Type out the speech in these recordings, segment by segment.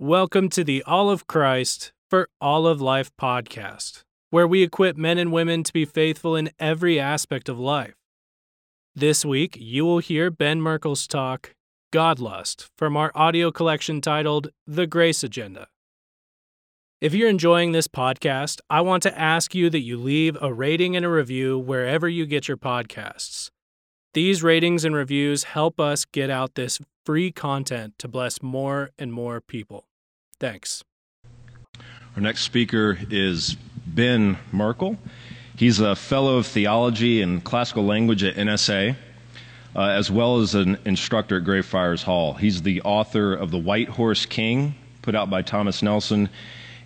Welcome to the All of Christ for All of Life podcast, where we equip men and women to be faithful in every aspect of life. This week, you will hear Ben Merkle's talk, Godlust, from our audio collection titled The Grace Agenda. If you're enjoying this podcast, I want to ask you that you leave a rating and a review wherever you get your podcasts. These ratings and reviews help us get out this free content to bless more and more people. Thanks. Our next speaker is Ben Merkle. He's a fellow of theology and classical language at NSA, uh, as well as an instructor at Greyfriars Hall. He's the author of The White Horse King, put out by Thomas Nelson,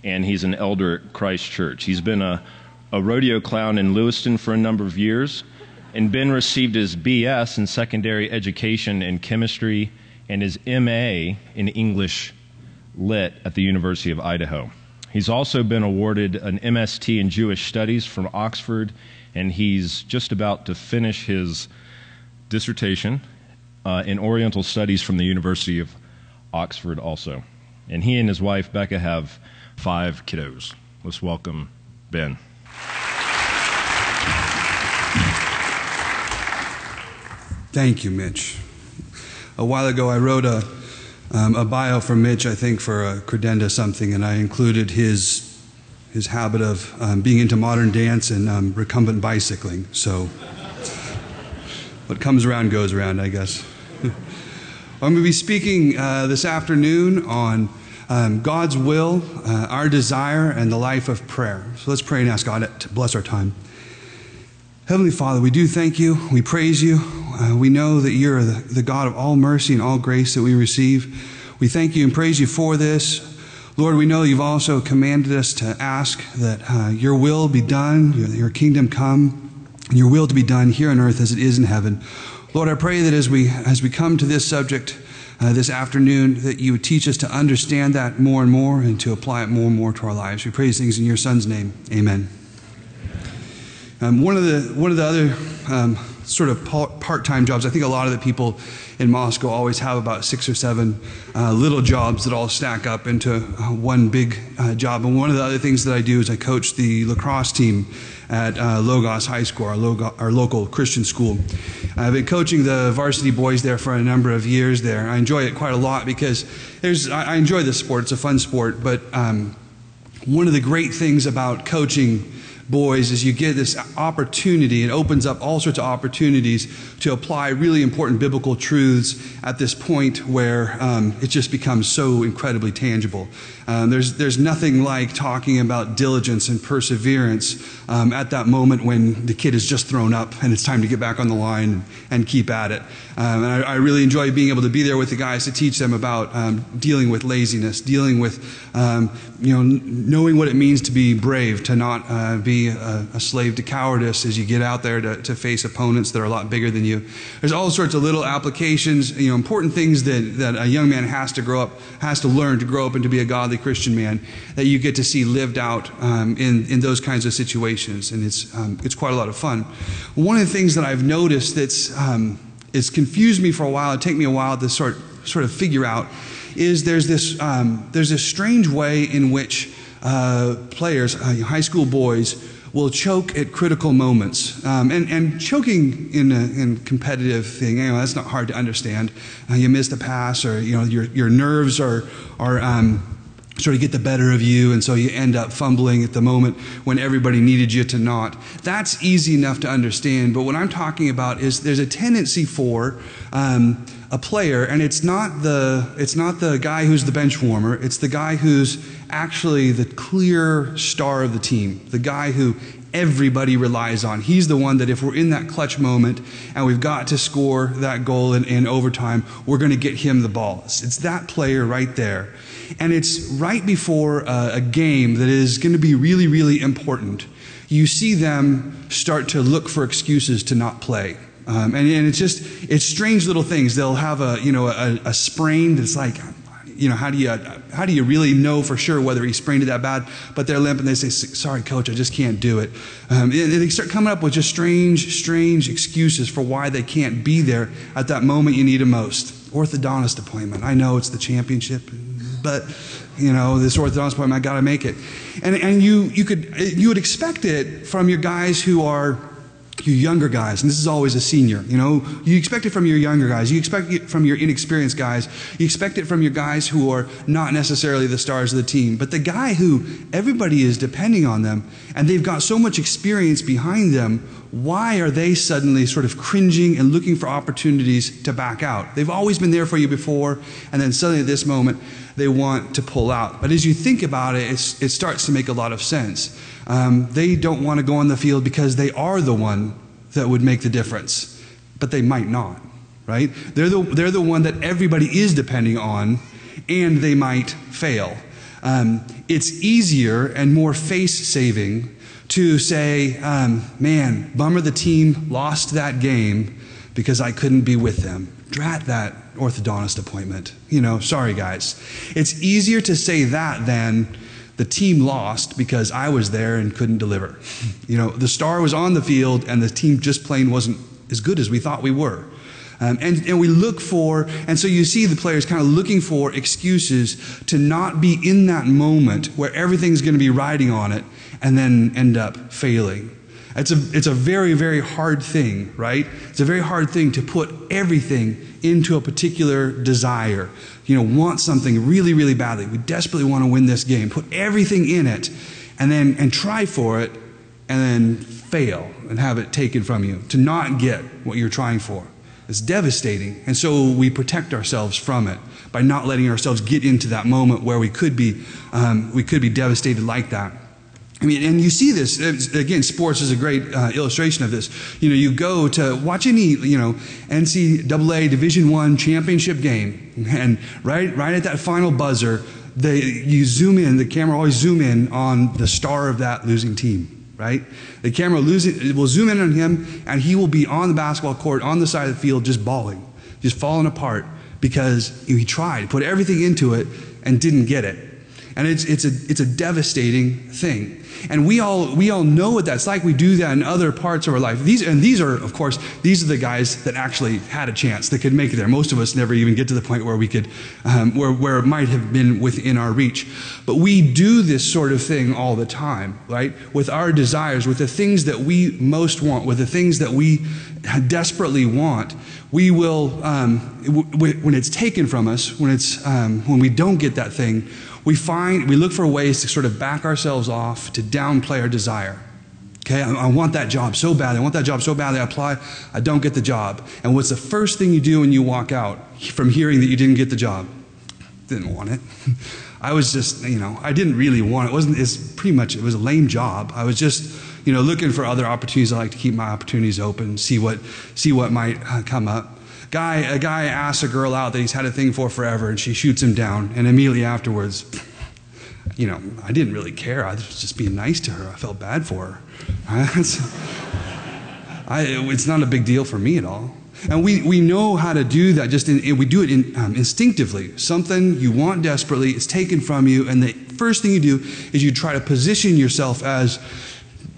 and he's an elder at Christ Church. He's been a, a rodeo clown in Lewiston for a number of years, and Ben received his BS in secondary education in chemistry and his MA in English Lit at the University of Idaho. He's also been awarded an MST in Jewish Studies from Oxford, and he's just about to finish his dissertation uh, in Oriental Studies from the University of Oxford, also. And he and his wife, Becca, have five kiddos. Let's welcome Ben. Thank you, Mitch. A while ago, I wrote a, um, a bio for Mitch, I think for a credenda something, and I included his, his habit of um, being into modern dance and um, recumbent bicycling. So, what comes around goes around, I guess. I'm going to be speaking uh, this afternoon on um, God's will, uh, our desire, and the life of prayer. So let's pray and ask God to bless our time. Heavenly Father, we do thank you. We praise you. Uh, we know that you're the, the God of all mercy and all grace that we receive. We thank you and praise you for this. Lord, we know you've also commanded us to ask that uh, your will be done, your, your kingdom come, and your will to be done here on earth as it is in heaven. Lord, I pray that as we as we come to this subject uh, this afternoon, that you would teach us to understand that more and more and to apply it more and more to our lives. We pray these things in your Son's name. Amen. Um, one of the one of the other um, sort of part-time jobs. I think a lot of the people in Moscow always have about six or seven uh, little jobs that all stack up into uh, one big uh, job. And one of the other things that I do is I coach the lacrosse team at uh, Logos High School, our, our, local Christian school. I've been coaching the varsity boys there for a number of years there. I enjoy it quite a lot because there's, I, I enjoy the sport. It's a fun sport, but um, one of the great things about coaching boys is you get this opportunity. It opens up all sorts of opportunities to apply really important biblical truths at this point where um, it just becomes so incredibly tangible. Um, there's, there's nothing like talking about diligence and perseverance um, at that moment when the kid is just thrown up and it's time to get back on the line and, keep at it. Um, and I, I, really enjoy being able to be there with the guys to teach them about um, dealing with laziness, dealing with, um, you know, knowing what it means to be brave, to not uh, be a, a, slave to cowardice as you get out there to, to face opponents that are a lot bigger than you. There's all sorts of little applications, you know, important things that, that a young man has to grow up, has to learn to grow up and to be a godly Christian man that you get to see lived out um, in, in those kinds of situations. And it's, um, it's quite a lot of fun. One of the things that I've noticed that's um, it's confused me for a while, it take me a while to sort, sort of figure out, is there's this, um, there's this strange way in which uh, players, uh, high school boys, will choke at critical moments. Um, and, and choking in a in competitive thing, you know, that's not hard to understand. Uh, you missed a pass or, you know, your, your nerves are, are um, sort of get the better of you, and so you end up fumbling at the moment when everybody needed you to not. That's easy enough to understand, but what I'm talking about is there's a tendency for um, a player, and it's not the it's not the guy who's the bench warmer. It's the guy who's actually the clear star of the team, the guy who everybody relies on. He's the one that if we're in that clutch moment and we've got to score that goal in, in overtime, we're going to get him the ball. It's, it's that player right there. And it's right before a, a game that is going to be really, really important. You see them start to look for excuses to not play. Um, and, and, it's just, it's strange little things. They'll have a, you know, a, a sprain that's like, you know, how do you, how do you really know for sure whether he sprained it that bad? But they're limp and they say, sorry, coach, I just can't do it. Um, and they start coming up with just strange, strange excuses for why they can't be there at that moment you need them most. Orthodontist appointment. I know it's the championship. but you know, this orthodontist appointment, I got to make it. And, and you, you, could, you would expect it from your guys who are your younger guys, and this is always a senior, you know, you expect it from your younger guys, you expect it from your inexperienced guys, you expect it from your guys who are not necessarily the stars of the team, but the guy who everybody is depending on them, and they've got so much experience behind them, why are they suddenly sort of cringing and looking for opportunities to back out? They've always been there for you before, and then suddenly at this moment, they want to pull out. But as you think about it, it starts to make a lot of sense. Um, they don't want to go on the field because they are the one that would make the difference, but they might not, right? They're the, they're the one that everybody is depending on, and they might fail. Um, it's easier and more face saving to say, um, man, bummer the team lost that game because I couldn't be with them. Drat that orthodontist appointment. You know, sorry guys. It's easier to say that than the team lost because I was there and couldn't deliver. You know, the star was on the field and the team just plain wasn't as good as we thought we were. Um, and, and we look for, and so you see the players kind of looking for excuses to not be in that moment where everything's going to be riding on it and then end up failing. It's a, it's a very, very hard thing, right? It's a very hard thing to put everything into a particular desire. You know, want something really, really badly. We desperately want to win this game. Put everything in it and then and try for it and then fail and have it taken from you. To not get what you're trying for. It's devastating. And so we protect ourselves from it by not letting ourselves get into that moment where we could be, um, we could be devastated like that. I mean, and you see this again. Sports is a great uh, illustration of this. You know, you go to watch any you know NCAA Division One championship game, and right right at that final buzzer, they you zoom in. The camera always zoom in on the star of that losing team. Right, the camera losing will zoom in on him, and he will be on the basketball court on the side of the field, just bawling, just falling apart because he tried, put everything into it, and didn't get it. And it's, it's, a, it's a devastating thing. And we all, we all know what that's like. We do that in other parts of our life. These, and these are, of course, these are the guys that actually had a chance, that could make it there. Most of us never even get to the point where we could, um, where, where it might have been within our reach. But we do this sort of thing all the time, right? With our desires, with the things that we most want, with the things that we desperately want, we will, um, when it's taken from us, when, it's, um, when we don't get that thing, we find, we look for ways to sort of back ourselves off, to downplay our desire. Okay, I, I, want that job so badly. I want that job so badly. I apply, I don't get the job. And what's the first thing you do when you walk out from hearing that you didn't get the job? Didn't want it. I was just, you know, I didn't really want it. it wasn't, it's pretty much, it was a lame job. I was just, you know, looking for other opportunities. I like to keep my opportunities open, see what, see what might uh, come up. Guy, a guy asks a girl out that he's had a thing for forever, and she shoots him down. And immediately afterwards, you know, I didn't really care. I was just being nice to her. I felt bad for her. I, it's not a big deal for me at all. And we, we know how to do that. Just in, we do it in, um, instinctively. Something you want desperately is taken from you, and the first thing you do is you try to position yourself as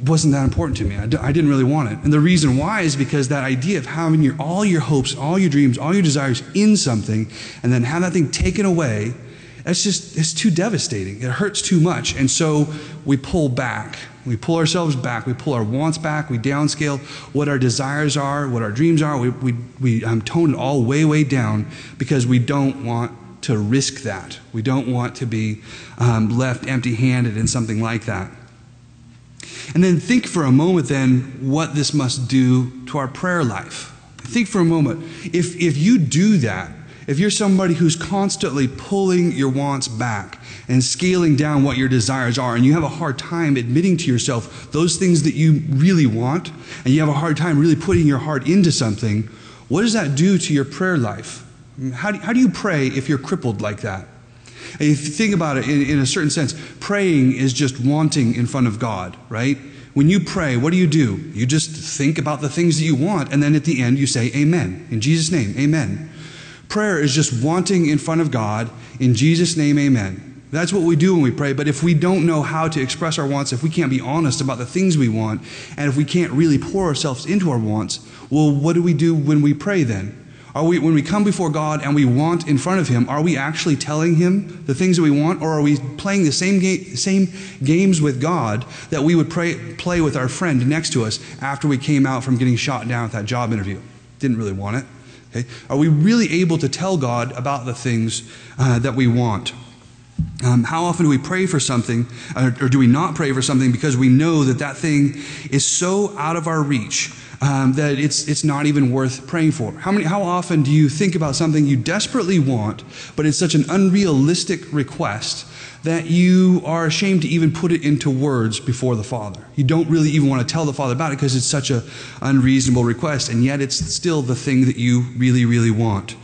wasn't that important to me. I d- I didn't really want it. And the reason why is because that idea of having your, all your hopes, all your dreams, all your desires in something, and then have that thing taken away, that's just, it's too devastating. It hurts too much. And so we pull back. We pull ourselves back. We pull our wants back. We downscale what our desires are, what our dreams are. We, we, we um, tone it all way, way down because we don't want to risk that. We don't want to be um, left empty handed in something like that. And then think for a moment then what this must do to our prayer life. Think for a moment. If, if you do that, if you're somebody who's constantly pulling your wants back and scaling down what your desires are, and you have a hard time admitting to yourself those things that you really want, and you have a hard time really putting your heart into something, what does that do to your prayer life? How do, how do you pray if you're crippled like that? If you think about it in, in a certain sense, praying is just wanting in front of God, right? When you pray, what do you do? You just think about the things that you want, and then at the end you say, Amen. In Jesus' name, Amen. Prayer is just wanting in front of God. In Jesus' name, Amen. That's what we do when we pray. But if we don't know how to express our wants, if we can't be honest about the things we want, and if we can't really pour ourselves into our wants, well, what do we do when we pray then? Are we, when we come before God and we want in front of Him, are we actually telling Him the things that we want, or are we playing the same, ga- same games with God that we would pray, play with our friend next to us after we came out from getting shot down at that job interview? Didn't really want it. Okay? Are we really able to tell God about the things uh, that we want? Um, how often do we pray for something, or, or, do we not pray for something because we know that that thing is so out of our reach um, that it's, it's not even worth praying for? How, many, how often do you think about something you desperately want, but it's such an unrealistic request that you are ashamed to even put it into words before the Father? You don't really even want to tell the Father about it because it's such an unreasonable request, and yet it's still the thing that you really, really want.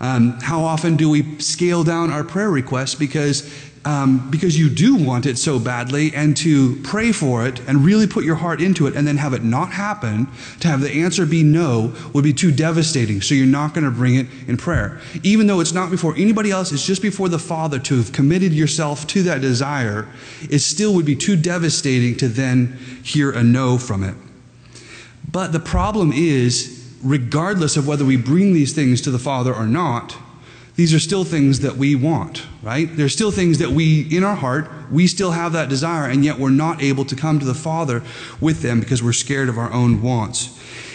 Um, how often do we scale down our prayer requests because um, because you do want it so badly, and to pray for it and really put your heart into it, and then have it not happen, to have the answer be no, would be too devastating. So you're not going to bring it in prayer. Even though it's not before anybody else, it's just before the Father to have committed yourself to that desire, it still would be too devastating to then hear a no from it. But the problem is, regardless of whether we bring these things to the Father or not, these are still things that we want, right? They're still things that we, in our heart, we still have that desire, and yet we're not able to come to the Father with them because we're scared of our own wants.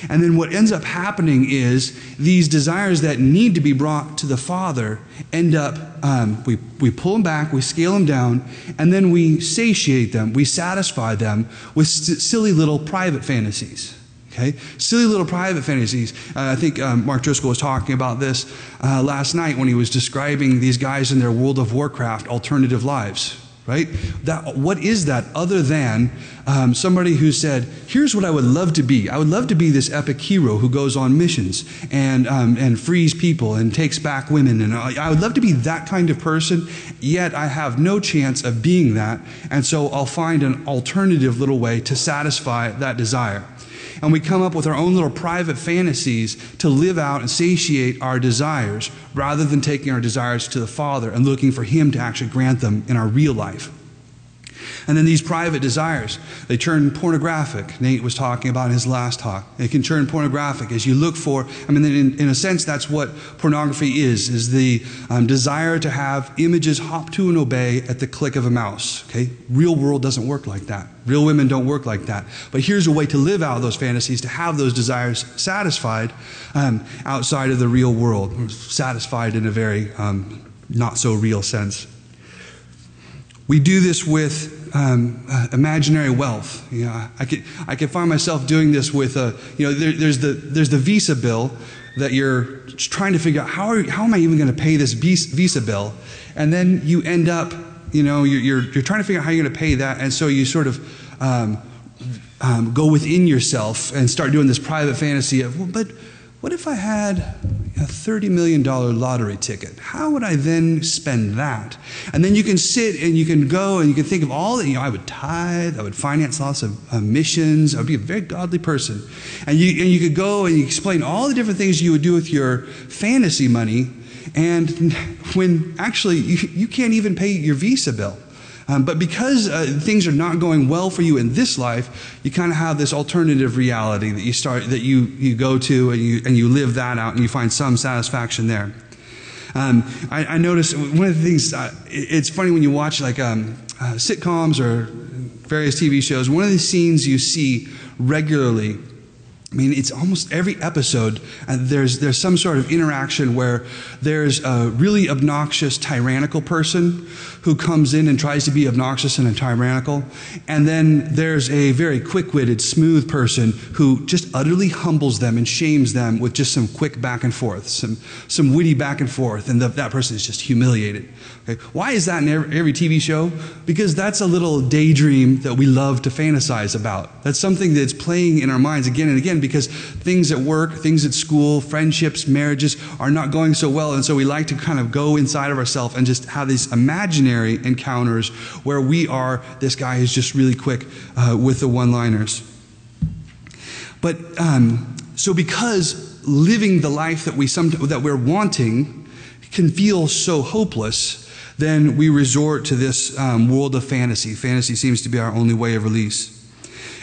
And then what ends up happening is these desires that need to be brought to the Father end up, um, we, we pull them back, we scale them down, and then we satiate them, we satisfy them with silly little private fantasies. Okay? Silly little private fantasies. Uh, I think um, Mark Driscoll was talking about this uh, last night when he was describing these guys in their World of Warcraft alternative lives. Right? That, what is that other than um, somebody who said, Here's what I would love to be. I would love to be this epic hero who goes on missions and, um, and frees people and takes back women. And I, I would love to be that kind of person, yet I have no chance of being that. And so I'll find an alternative little way to satisfy that desire and we come up with our own little private fantasies to live out and satiate our desires rather than taking our desires to the Father and looking for Him to actually grant them in our real life. And then these private desires, they turn pornographic. Nate was talking about in his last talk. They can turn pornographic as you look for, I mean, in, in a sense, that's what pornography is, is the um, desire to have images hop to and obey at the click of a mouse. Okay? Real world doesn't work like that. Real women don't work like that. But here's a way to live out those fantasies, to have those desires satisfied um, outside of the real world, satisfied in a very um, not so real sense. We do this with um, uh, imaginary wealth. You know, I could, I could find myself doing this with, a, you know, there, there's, the, there's the Visa bill that you're trying to figure out how, are, how am I even going to pay this Visa bill? And then you end up, you know, you're, you're, you're trying to figure out how you're going to pay that. And so you sort of um, um, go within yourself and start doing this private fantasy of, well, but what if I had a $30 million lottery ticket? How would I then spend that? And then you can sit and you can go and you can think of all that, you know, I would tithe, I would finance lots of uh, missions, I would be a very godly person. And you, and you could go and you explain all the different things you would do with your fantasy money. And when actually you, you can't even pay your Visa bill. Um, but because uh, things are not going well for you in this life, you kind of have this alternative reality that you start that you you go to and you and you live that out and you find some satisfaction there. Um, I, I noticed one of the things. Uh, it's funny when you watch like um, uh, sitcoms or various TV shows. One of the scenes you see regularly I mean, it's almost every episode, uh, there's, there's some sort of interaction where there's a really obnoxious, tyrannical person who comes in and tries to be obnoxious and tyrannical. And then there's a very quick witted, smooth person who just utterly humbles them and shames them with just some quick back and forth, some, some witty back and forth. And the, that person is just humiliated. Okay? Why is that in every, every TV show? Because that's a little daydream that we love to fantasize about. That's something that's playing in our minds again and again because things at work, things at school, friendships, marriages are not going so well. And so we like to kind of go inside of ourselves and just have these imaginary encounters where we are, this guy is just really quick uh, with the one liners. But um, so because living the life that, we some, that we're wanting can feel so hopeless, then we resort to this um, world of fantasy. Fantasy seems to be our only way of release.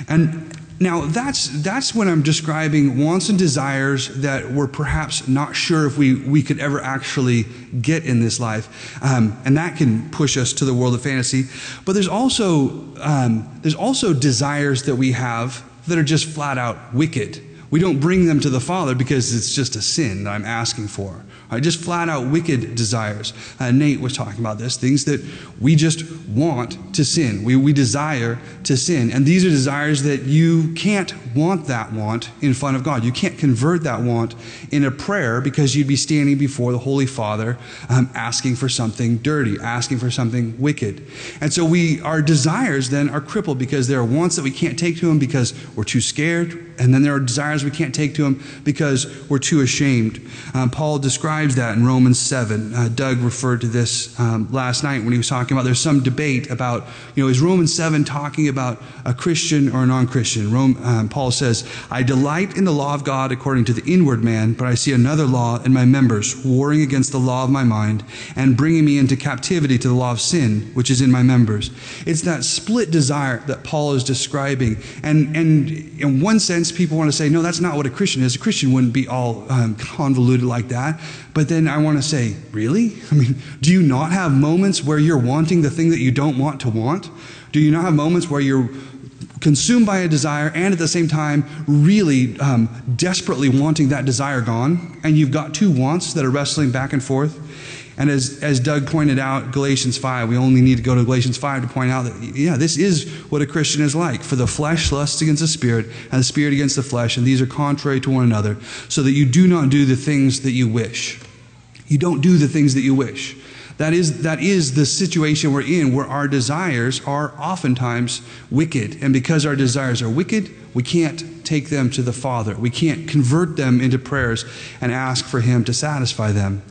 And Now, that's, that's when I'm describing wants and desires that we're perhaps not sure if we, we could ever actually get in this life. Um, and that can push us to the world of fantasy. But there's also, um, there's also desires that we have that are just flat out wicked. We don't bring them to the Father because it's just a sin that I'm asking for. Right? Just flat out wicked desires. Uh, Nate was talking about this things that we just want to sin. We, we desire to sin. And these are desires that you can't want that want in front of God. You can't convert that want in a prayer because you'd be standing before the Holy Father um, asking for something dirty, asking for something wicked. And so we, our desires then are crippled because there are wants that we can't take to Him because we're too scared. And then there are desires we can't take to Him because we're too ashamed. Um, Paul describes describes that in Romans 7. Uh, Doug referred to this um, last night when he was talking about there's some debate about, you know, is Romans 7 talking about a Christian or a non Christian? Um, Paul says, I delight in the law of God according to the inward man, but I see another law in my members, warring against the law of my mind and bringing me into captivity to the law of sin, which is in my members. It's that split desire that Paul is describing. And, and in one sense, people want to say, no, that's not what a Christian is. A Christian wouldn't be all um, convoluted like that. But then I want to say, really? I mean, do you not have moments where you're wanting the thing that you don't want to want? Do you not have moments where you're consumed by a desire and at the same time really um, desperately wanting that desire gone? And you've got two wants that are wrestling back and forth? And as, as Doug pointed out, Galatians 5, we only need to go to Galatians 5 to point out that, yeah, this is what a Christian is like. For the flesh lusts against the spirit, and the spirit against the flesh, and these are contrary to one another, so that you do not do the things that you wish. You don't do the things that you wish. That is, that is the situation we're in where our desires are oftentimes wicked. And because our desires are wicked, we can't take them to the Father. We can't convert them into prayers and ask for Him to satisfy them.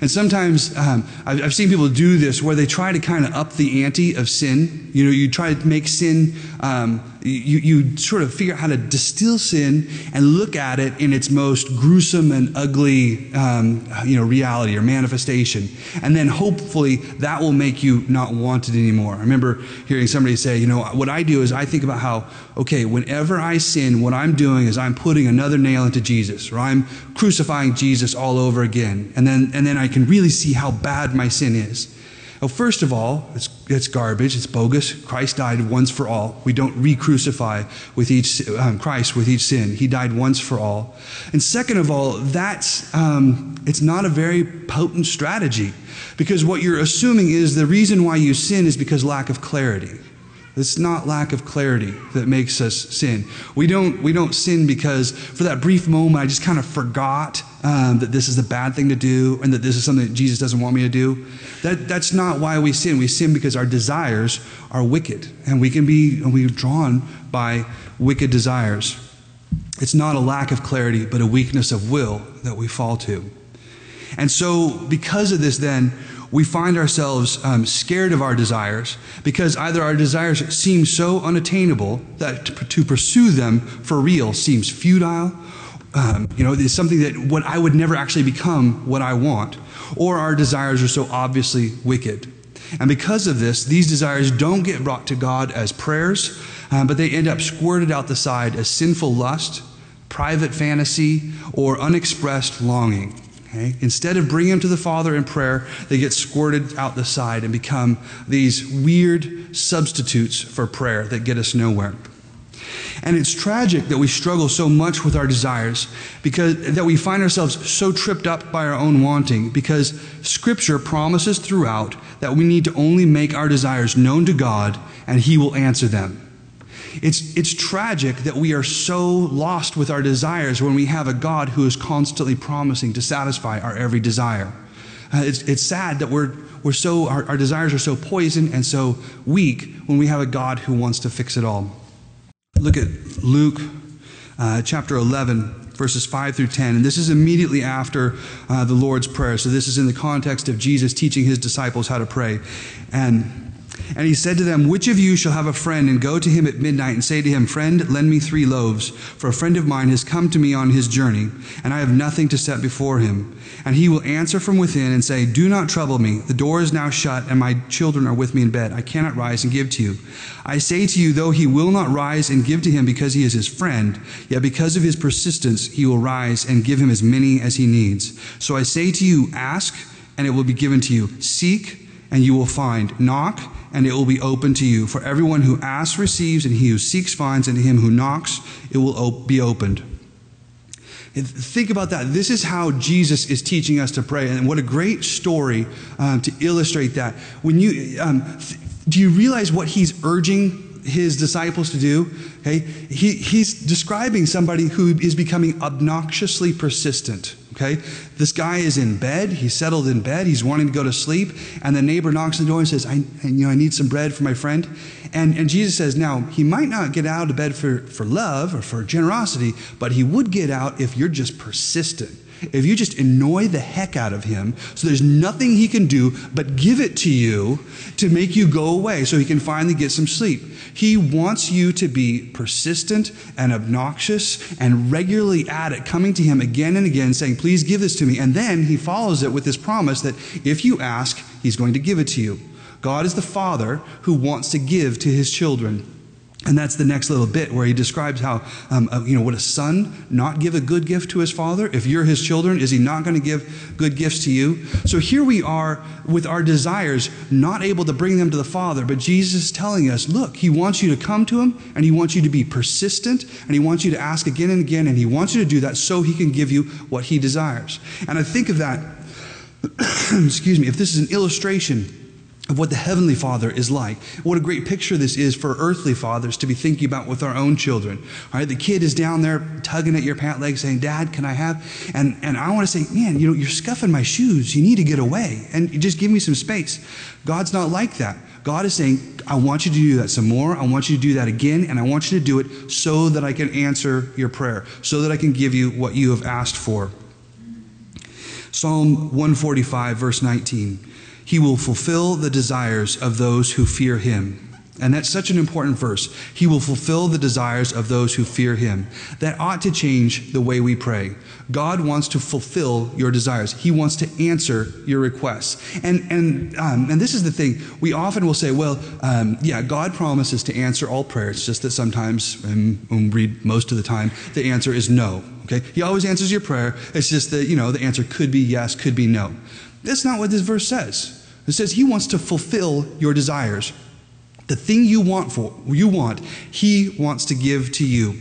And sometimes um, I've, I've, seen people do this where they try to kind of up the ante of sin. You know, you try to make sin, um, you, you sort of figure out how to distill sin and look at it in its most gruesome and ugly, um, you know, reality or manifestation. And then hopefully that will make you not want it anymore. I remember hearing somebody say, you know, what I do is I think about how, okay, whenever I sin, what I'm doing is I'm putting another nail into Jesus or I'm crucifying Jesus all over again. And then, and then I can really see how bad my sin is. Well, first of all, it's, it's garbage, it's bogus. Christ died once for all. We don't re crucify with each, um, Christ with each sin. He died once for all. And second of all, that's, um, it's not a very potent strategy because what you're assuming is the reason why you sin is because lack of clarity. It's not lack of clarity that makes us sin. We don't, we don't sin because for that brief moment I just kind of forgot um, that this is a bad thing to do and that this is something that Jesus doesn't want me to do. That, that's not why we sin. We sin because our desires are wicked and we can be and we're drawn by wicked desires. It's not a lack of clarity, but a weakness of will that we fall to. And so, because of this, then, we find ourselves um, scared of our desires because either our desires seem so unattainable that to, to pursue them for real seems futile. Um, you know, it's something that what I would never actually become what I want, or our desires are so obviously wicked. And because of this, these desires don't get brought to God as prayers, um, but they end up squirted out the side as sinful lust, private fantasy, or unexpressed longing. Okay? Instead of bringing them to the Father in prayer, they get squirted out the side and become these weird substitutes for prayer that get us nowhere. And it's tragic that we struggle so much with our desires because that we find ourselves so tripped up by our own wanting because scripture promises throughout that we need to only make our desires known to God and he will answer them. It's, it's tragic that we are so lost with our desires when we have a God who is constantly promising to satisfy our every desire. Uh, it's, it's sad that we're, we're so, our, our desires are so poisoned and so weak when we have a God who wants to fix it all. Look at Luke uh, chapter 11, verses 5 through 10. And this is immediately after uh, the Lord's Prayer. So this is in the context of Jesus teaching his disciples how to pray. And And he said to them, Which of you shall have a friend and go to him at midnight and say to him, Friend, lend me three loaves, for a friend of mine has come to me on his journey, and I have nothing to set before him. And he will answer from within and say, Do not trouble me. The door is now shut, and my children are with me in bed. I cannot rise and give to you. I say to you, though he will not rise and give to him because he is his friend, yet because of his persistence, he will rise and give him as many as he needs. So I say to you, Ask, and it will be given to you. Seek, and you will find. Knock, and it will be open to you. For everyone who asks receives, and he who seeks finds, and to him who knocks it will be opened. Think about that. This is how Jesus is teaching us to pray, and what a great story um, to illustrate that. When you um, th- do you realize what he's urging his disciples to do? Okay, he, he's describing somebody who is becoming obnoxiously persistent. Okay? This guy is in bed. He's settled in bed. He's wanting to go to sleep. And the neighbor knocks on the door and says, I, you know, I need some bread for my friend. And, and Jesus says, now, he might not get out of bed for, for love or for generosity, but he would get out if you're just persistent if you just annoy the heck out of him so there's nothing he can do but give it to you to make you go away so he can finally get some sleep. He wants you to be persistent and obnoxious and regularly at it, coming to him again and again, saying, Please give this to me. And then he follows it with this promise that if you ask, he's going to give it to you. God is the Father who wants to give to his children. And that's the next little bit where he describes how, um, uh, you know, would a son not give a good gift to his father? If you're his children, is he not going to give good gifts to you? So here we are with our desires, not able to bring them to the Father, but Jesus is telling us, look, he wants you to come to him and he wants you to be persistent and he wants you to ask again and again and he wants you to do that so he can give you what he desires. And I think of that, excuse me, if this is an illustration of what the Heavenly Father is like. What a great picture this is for earthly fathers to be thinking about with our own children. All right, the kid is down there tugging at your pant leg saying, Dad, can I have? And, and I want to say, Man, you know, you're scuffing my shoes. You need to get away. And just give me some space. God's not like that. God is saying, I want you to do that some more. I want you to do that again. And I want you to do it so that I can answer your prayer, so that I can give you what you have asked for. Psalm 145, verse 19. He will fulfill the desires of those who fear him. And that's such an important verse. He will fulfill the desires of those who fear him. That ought to change the way we pray. God wants to fulfill your desires. He wants to answer your requests. And, and, um, and this is the thing. We often will say, well, um, yeah, God promises to answer all prayers. It's just that sometimes, and when we read most of the time, the answer is no. Okay? He always answers your prayer. It's just that, you know, the answer could be yes, could be no. That's not what this verse says. It says he wants to fulfill your desires. The thing you want for you want, he wants to give to you.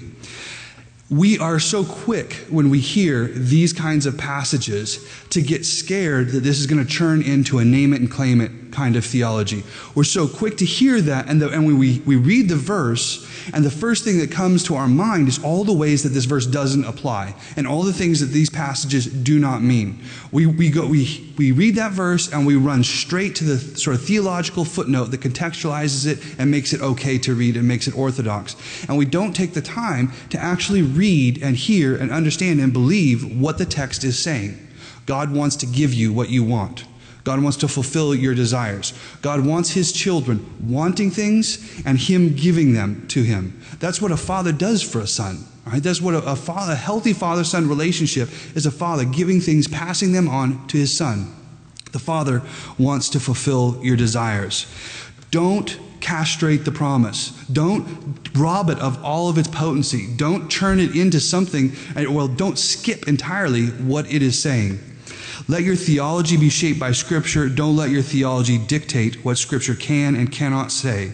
We are so quick when we hear these kinds of passages to get scared that this is going to turn into a name it and claim it kind of theology. We're so quick to hear that, and, the, and we, we read the verse, and the first thing that comes to our mind is all the ways that this verse doesn't apply, and all the things that these passages do not mean. We, we, go, we, we read that verse, and we run straight to the sort of theological footnote that contextualizes it and makes it okay to read and makes it orthodox. And we don't take the time to actually read and hear and understand and believe what the text is saying. God wants to give you what you want. God wants to fulfill your desires. God wants his children wanting things and him giving them to him. That's what a father does for a son. Right? That's what a, a, father, a healthy father son relationship is a father giving things, passing them on to his son. The father wants to fulfill your desires. Don't castrate the promise. Don't rob it of all of its potency. Don't turn it into something, well, don't skip entirely what it is saying. Let your theology be shaped by Scripture. Don't let your theology dictate what Scripture can and cannot say.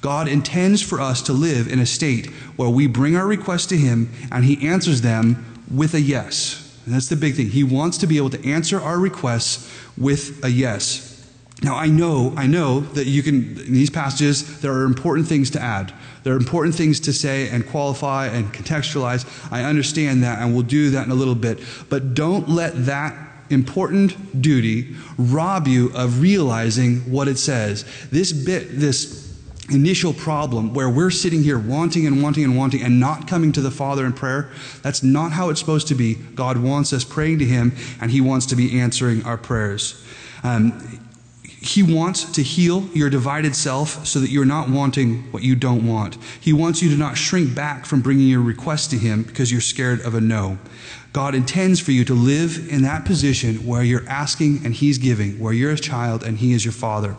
God intends for us to live in a state where we bring our requests to Him and He answers them with a yes. And that's the big thing. He wants to be able to answer our requests with a yes. Now, I know, I know that you can, in these passages, there are important things to add. There are important things to say and qualify and contextualize. I understand that, and we'll do that in a little bit. But don't let that important duty rob you of realizing what it says. This bit, this initial problem where we're sitting here wanting and wanting and wanting and not coming to the Father in prayer, that's not how it's supposed to be. God wants us praying to Him and He wants to be answering our prayers. Um, He wants to heal your divided self so that you're not wanting what you don't want. He wants you to not shrink back from bringing your request to Him because you're scared of a no. God intends for you to live in that position where you're asking and He's giving, where you're a child and He is your Father.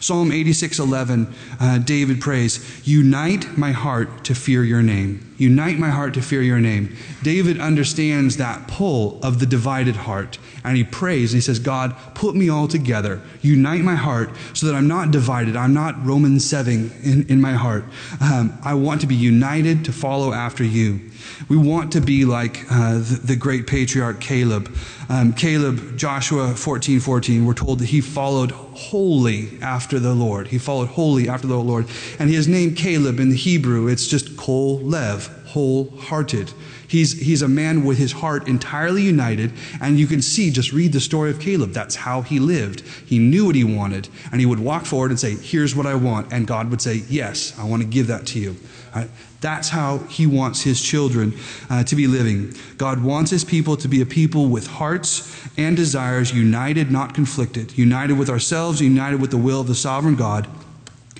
Psalm 86:11, uh, David prays, "Unite my heart to fear your name." Unite my heart to fear your name. David understands that pull of the divided heart, and he prays and he says, "God, put me all together. Unite my heart so that I'm not divided. I'm not Roman 7 in, in my heart. Um, I want to be united to follow after you." We want to be like uh, the, the, great patriarch Caleb. Um, Caleb, Joshua 14 14, we're told that he followed wholly after the Lord. He followed wholly after the Lord. And his name, Caleb, in the Hebrew, it's just Kol Lev, wholehearted. He's, he's a man with his heart entirely united, and you can see, just read the story of Caleb. That's how he lived. He knew what he wanted, and he would walk forward and say, Here's what I want. And God would say, Yes, I want to give that to you. Right? That's how he wants his children uh, to be living. God wants his people to be a people with hearts and desires united, not conflicted, united with ourselves, united with the will of the sovereign God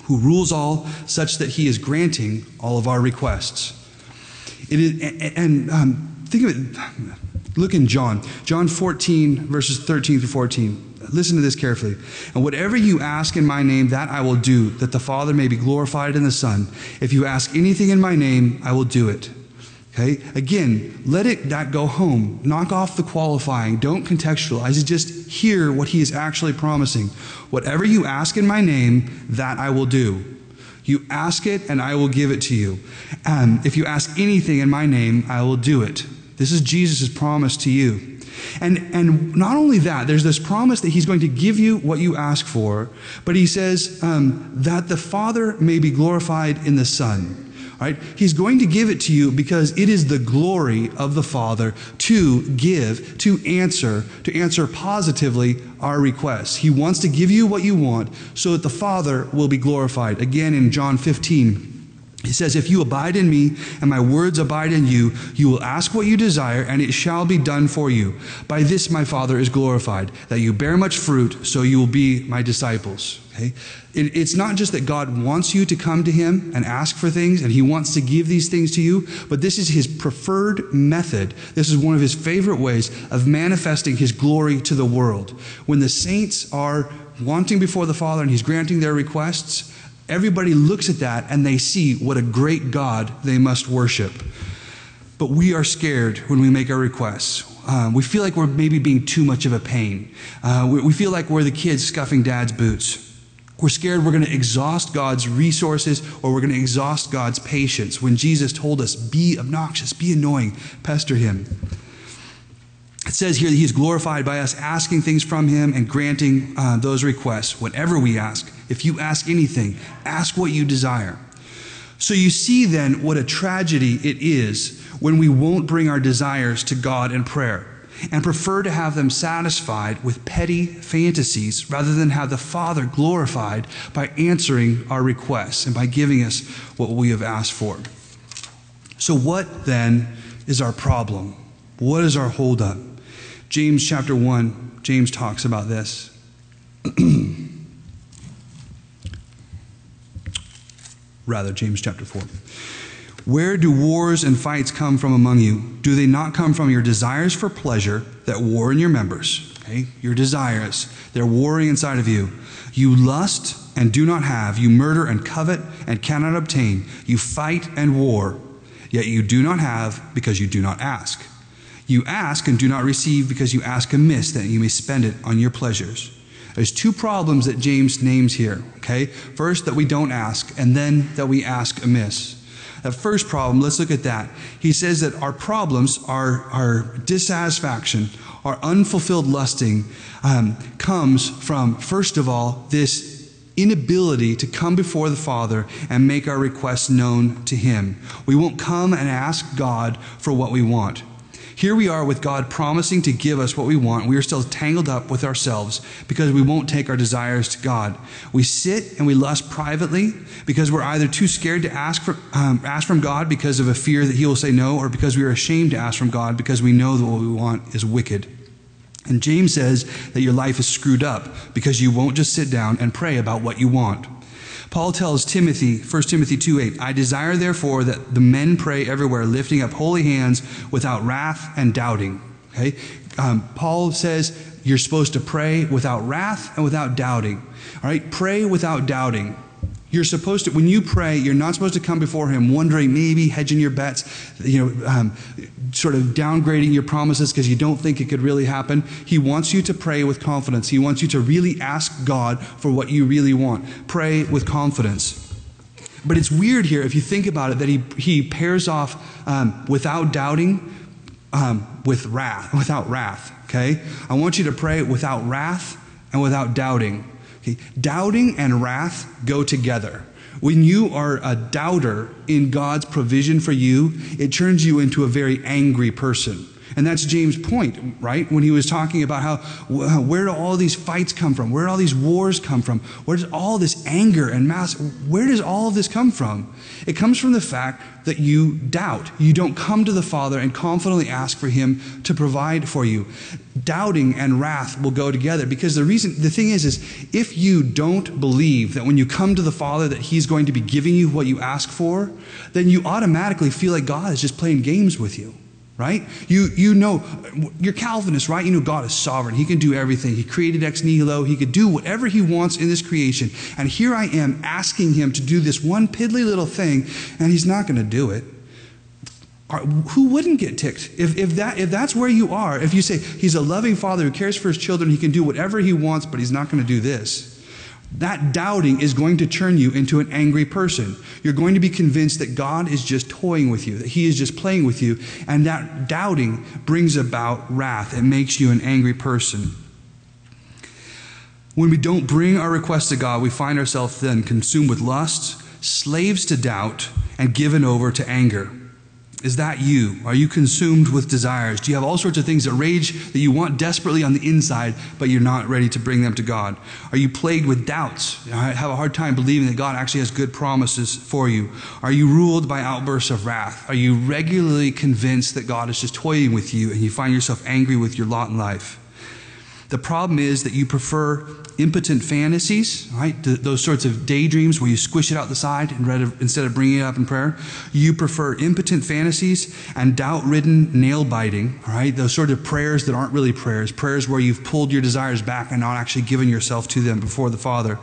who rules all, such that he is granting all of our requests. It is, and um, think of it. Look in John, John 14, verses 13 through 14. Listen to this carefully. And whatever you ask in my name, that I will do, that the Father may be glorified in the Son. If you ask anything in my name, I will do it. Okay? Again, let it that go home. Knock off the qualifying. Don't contextualize it. Just hear what he is actually promising. Whatever you ask in my name, that I will do. You ask it, and I will give it to you. Um, if you ask anything in my name, I will do it. This is Jesus' promise to you. And, and not only that, there's this promise that he's going to give you what you ask for, but he says um, that the Father may be glorified in the Son. Right? He's going to give it to you because it is the glory of the Father to give, to answer, to answer positively our requests. He wants to give you what you want so that the Father will be glorified. Again in John 15, he says, If you abide in me and my words abide in you, you will ask what you desire, and it shall be done for you. By this my Father is glorified, that you bear much fruit, so you will be my disciples. Okay? It, it's not just that God wants you to come to him and ask for things, and he wants to give these things to you, but this is his preferred method. This is one of his favorite ways of manifesting his glory to the world. When the saints are wanting before the Father and he's granting their requests, Everybody looks at that and they see what a great God they must worship. But we are scared when we make our requests. Uh, we feel like we're maybe being too much of a pain. Uh, we, we feel like we're the kids scuffing dad's boots. We're scared we're going to exhaust God's resources or we're going to exhaust God's patience when Jesus told us, be obnoxious, be annoying, pester him. It says here that he is glorified by us asking things from him and granting uh, those requests, whatever we ask. If you ask anything, ask what you desire. So you see then what a tragedy it is when we won't bring our desires to God in prayer and prefer to have them satisfied with petty fantasies rather than have the Father glorified by answering our requests and by giving us what we have asked for. So, what then is our problem? What is our holdup? James chapter 1, James talks about this. Rather, James chapter 4. Where do wars and fights come from among you? Do they not come from your desires for pleasure that war in your members? Okay? Your desires, they're warring inside of you. You lust and do not have. You murder and covet and cannot obtain. You fight and war, yet you do not have because you do not ask. You ask and do not receive because you ask amiss that you may spend it on your pleasures. There's two problems that James names here, okay? First, that we don't ask, and then that we ask amiss. That first problem, let's look at that. He says that our problems, our, our dissatisfaction, our unfulfilled lusting, um, comes from, first of all, this inability to come before the Father and make our requests known to Him. We won't come and ask God for what we want. Here we are with God promising to give us what we want. We are still tangled up with ourselves because we won't take our desires to God. We sit and we lust privately because we're either too scared to ask, for, um, ask from God because of a fear that He will say no, or because we are ashamed to ask from God because we know that what we want is wicked. And James says that your life is screwed up because you won't just sit down and pray about what you want. Paul tells Timothy, 1 Timothy 2 8, I desire therefore that the men pray everywhere, lifting up holy hands without wrath and doubting. Okay? Um, Paul says you're supposed to pray without wrath and without doubting. All right? Pray without doubting. You're supposed to, when you pray, you're not supposed to come before Him wondering, maybe hedging your bets, you know, um, sort of downgrading your promises because you don't think it could really happen. He wants you to pray with confidence. He wants you to really ask God for what you really want. Pray with confidence. But it's weird here, if you think about it, that he, he pairs off um, without doubting um, with wrath, without wrath. Okay? I want you to pray without wrath and without doubting. Okay? Doubting and wrath go together. When you are a doubter in God's provision for you, it turns you into a very angry person. And that's James' point, right? When he was talking about how, where do all these fights come from? Where do all these wars come from? Where does all this anger and mass, where does all of this come from? It comes from the fact that you doubt. You don't come to the Father and confidently ask for him to provide for you. Doubting and wrath will go together because the reason, the thing is, is if you don't believe that when you come to the Father that he's going to be giving you what you ask for, then you automatically feel like God is just playing games with you right? You, you know, you're Calvinist, right? You know God is sovereign. He can do everything. He created ex nihilo. He could do whatever he wants in this creation. And here I am asking him to do this one piddly little thing, and he's not going to do it. Who wouldn't get ticked? If, if, that, if that's where you are, if you say he's a loving father who cares for his children, he can do whatever he wants, but he's not going to do this that doubting is going to turn you into an angry person. You're going to be convinced that God is just toying with you, that He is just playing with you, and that doubting brings about wrath. It makes you an angry person. When we don't bring our requests to God, we find ourselves then consumed with lust, slaves to doubt, and given over to anger. Is that you? Are you consumed with desires? Do you have all sorts of things that rage that you want desperately on the inside, but you're not ready to bring them to God? Are you plagued with doubts? I have a hard time believing that God actually has good promises for you. Are you ruled by outbursts of wrath? Are you regularly convinced that God is just toying with you and you find yourself angry with your lot in life? The problem is that you prefer impotent fantasies, right? Those sorts of daydreams where you squish it out the side instead of bringing it up in prayer. You prefer impotent fantasies and doubt ridden nail biting, right? Those sort of prayers that aren't really prayers, prayers where you've pulled your desires back and not actually given yourself to them before the Father.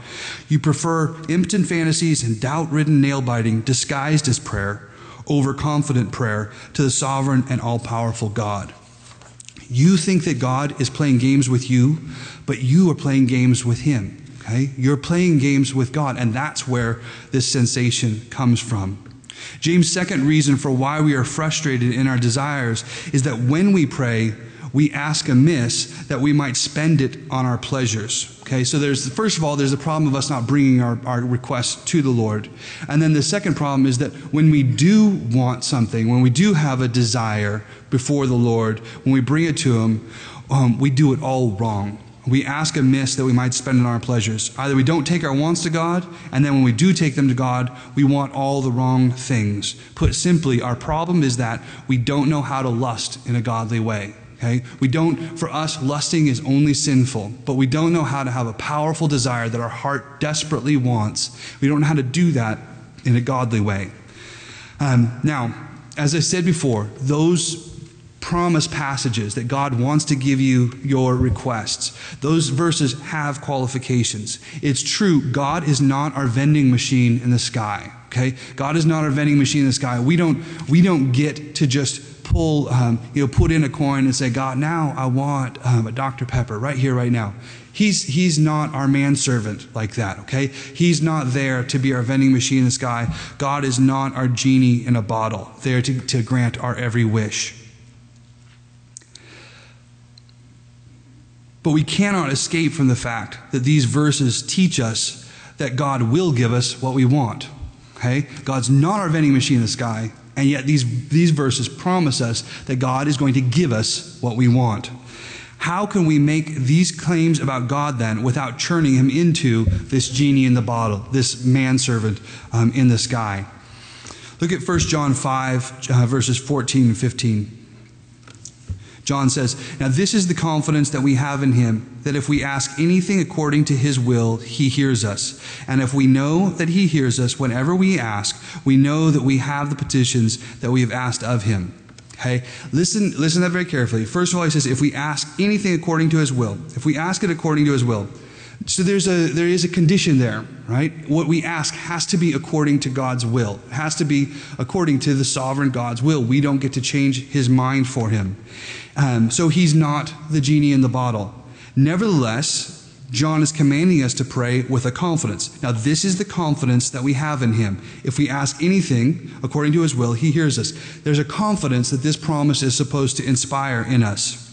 You prefer impotent fantasies and doubt ridden nail biting disguised as prayer, overconfident prayer to the sovereign and all powerful God. You think that God is playing games with you, but you are playing games with Him. Okay? You're playing games with God, and that's where this sensation comes from. James' second reason for why we are frustrated in our desires is that when we pray, we ask amiss that we might spend it on our pleasures. Okay, so there's, first of all, there's the problem of us not bringing our, our requests to the Lord. And then the second problem is that when we do want something, when we do have a desire before the Lord, when we bring it to Him, um, we do it all wrong. We ask amiss that we might spend on our pleasures. Either we don't take our wants to God, and then when we do take them to God, we want all the wrong things. Put simply, our problem is that we don't know how to lust in a godly way. Okay? We don't, for us, lusting is only sinful, but we don't know how to have a powerful desire that our heart desperately wants. We don't know how to do that in a godly way. Um, now, as I said before, those promise passages that God wants to give you your requests, those verses have qualifications. It's true, God is not our vending machine in the sky. Okay? God is not our vending machine in the sky. We don't, we don't get to just pull, um, you know, put in a coin and say, God, now I want um, a Dr. Pepper right here, right now. He's, he's not our manservant like that, okay? He's not there to be our vending machine in the sky. God is not our genie in a bottle, there to, to grant our every wish. But we cannot escape from the fact that these verses teach us that God will give us what we want. Okay? God's not our vending machine in the sky. And yet, these, these verses promise us that God is going to give us what we want. How can we make these claims about God then without churning him into this genie in the bottle, this manservant um, in the sky? Look at 1 John 5, uh, verses 14 and 15. John says, Now this is the confidence that we have in him, that if we ask anything according to his will, he hears us. And if we know that he hears us whenever we ask, we know that we have the petitions that we have asked of him. Okay? Listen, listen to that very carefully. First of all, he says, if we ask anything according to his will, if we ask it according to his will. So there's a there is a condition there, right? What we ask has to be according to God's will. It has to be according to the sovereign God's will. We don't get to change his mind for him. Um, so he's not the genie in the bottle. Nevertheless, John is commanding us to pray with a confidence. Now, this is the confidence that we have in him. If we ask anything according to his will, he hears us. There's a confidence that this promise is supposed to inspire in us.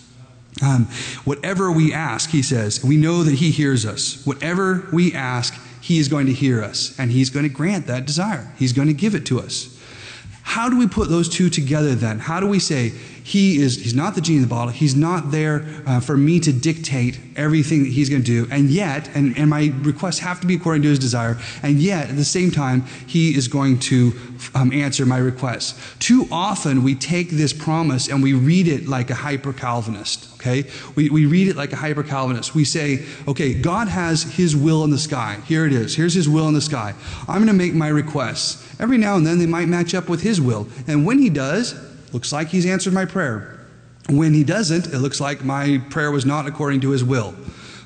Um, whatever we ask, he says, we know that he hears us. Whatever we ask, he is going to hear us, and he's going to grant that desire. He's going to give it to us. How do we put those two together then? How do we say, he is he's not the genie in the bottle. He's not there uh, for me to dictate everything that he's going to do. And yet and, and my requests have to be according to his desire. And yet at the same time he is going to um, answer my requests. Too often we take this promise and we read it like a hyper calvinist okay? We, we read it like a hyper calvinist we say okay god has his will in the sky. Here it is. Here's his will in the sky. I'm going to make my requests. Every now and then they might match up with his will. And when he does Looks like he's answered my prayer. When he doesn't, it looks like my prayer was not according to his will.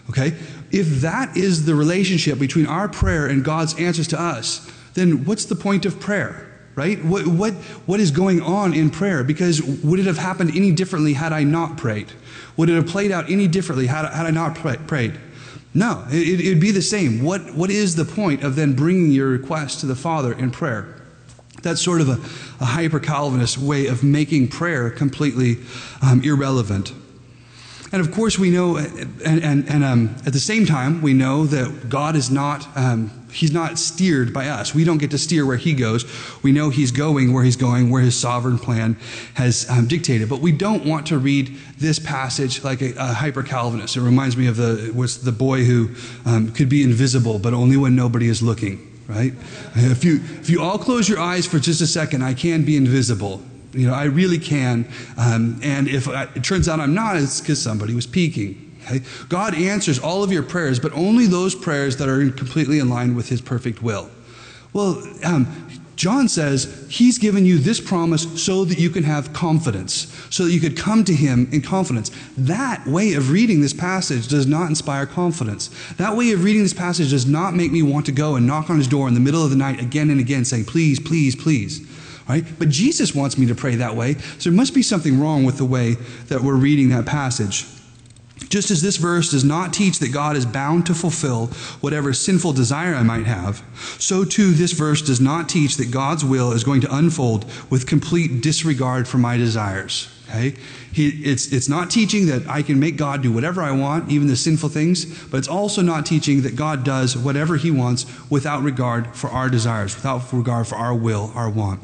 Okay? If that is the relationship between our prayer and God's answers to us, then what's the point of prayer? Right? What, what, what is going on in prayer? Because would it have happened any differently had I not prayed? Would it have played out any differently had, had I not pray, prayed? No, it, it'd be the same. What, what is the point of then bringing your request to the Father in prayer? That's sort of a, a hyper Calvinist way of making prayer completely um, irrelevant. And of course, we know, and, and, and um, at the same time, we know that God is not, um, He's not steered by us. We don't get to steer where He goes. We know He's going where He's going, where His sovereign plan has um, dictated. But we don't want to read this passage like a, a hyper Calvinist. It reminds me of the, was the boy who um, could be invisible, but only when nobody is looking right? If you, if you all close your eyes for just a second, I can be invisible. You know, I really can. Um, and if I, it turns out I'm not, it's because somebody was peeking. Okay? God answers all of your prayers, but only those prayers that are completely in line with His perfect will. Well, um, John says he's given you this promise so that you can have confidence, so that you could come to him in confidence. That way of reading this passage does not inspire confidence. That way of reading this passage does not make me want to go and knock on his door in the middle of the night again and again saying, please, please, please. Right? But Jesus wants me to pray that way, so there must be something wrong with the way that we're reading that passage. Just as this verse does not teach that God is bound to fulfill whatever sinful desire I might have, so too this verse does not teach that God's will is going to unfold with complete disregard for my desires. Okay? He, it's, it's not teaching that I can make God do whatever I want, even the sinful things, but it's also not teaching that God does whatever He wants without regard for our desires, without regard for our will, our want.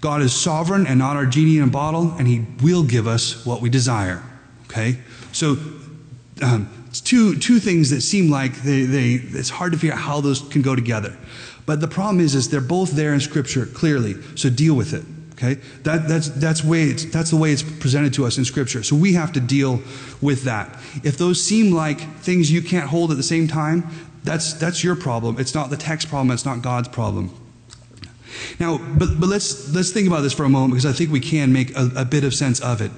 God is sovereign and not our genie in a bottle, and He will give us what we desire. Okay? So um, two, two things that seem like they, they, it's hard to figure out how those can go together. But the problem is, is they're both there in Scripture clearly, so deal with it. Okay? That, that's, that's, way that's the way it's presented to us in Scripture. So we have to deal with that. If those seem like things you can't hold at the same time, that's, that's your problem. It's not the text problem, it's not God's problem. Now, but, but let's, let's think about this for a moment because I think we can make a, a bit of sense of it.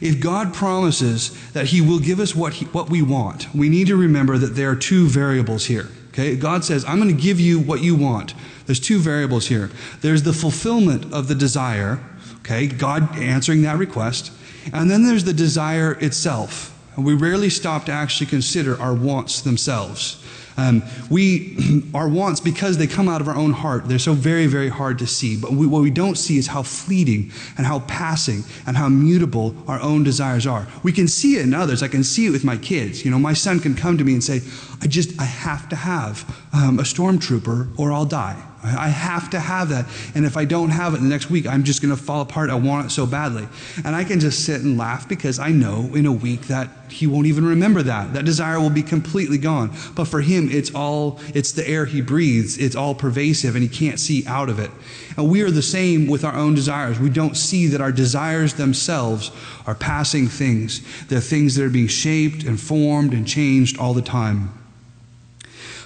If God promises that He will give us what, he, what we want, we need to remember that there are two variables here. Okay? God says, I'm going to give you what you want. There's two variables here. There's the fulfillment of the desire, okay? God answering that request. And then there's the desire itself. And we rarely stop to actually consider our wants themselves. Um, we, our wants, because they come out of our own heart, they're so very, very hard to see. But we, what we don't see is how fleeting and how passing and how mutable our own desires are. We can see it in others. I can see it with my kids. You know, my son can come to me and say, I just, I have to have um, a stormtrooper or I'll die. I have to have that. And if I don't have it the next week, I'm just going to fall apart. I want it so badly. And I can just sit and laugh because I know in a week that he won't even remember that. That desire will be completely gone. But for him, it's all, it's the air he breathes. It's all pervasive and he can't see out of it. And we are the same with our own desires. We don't see that our desires themselves are passing things. They're things that are being shaped and formed and changed all the time.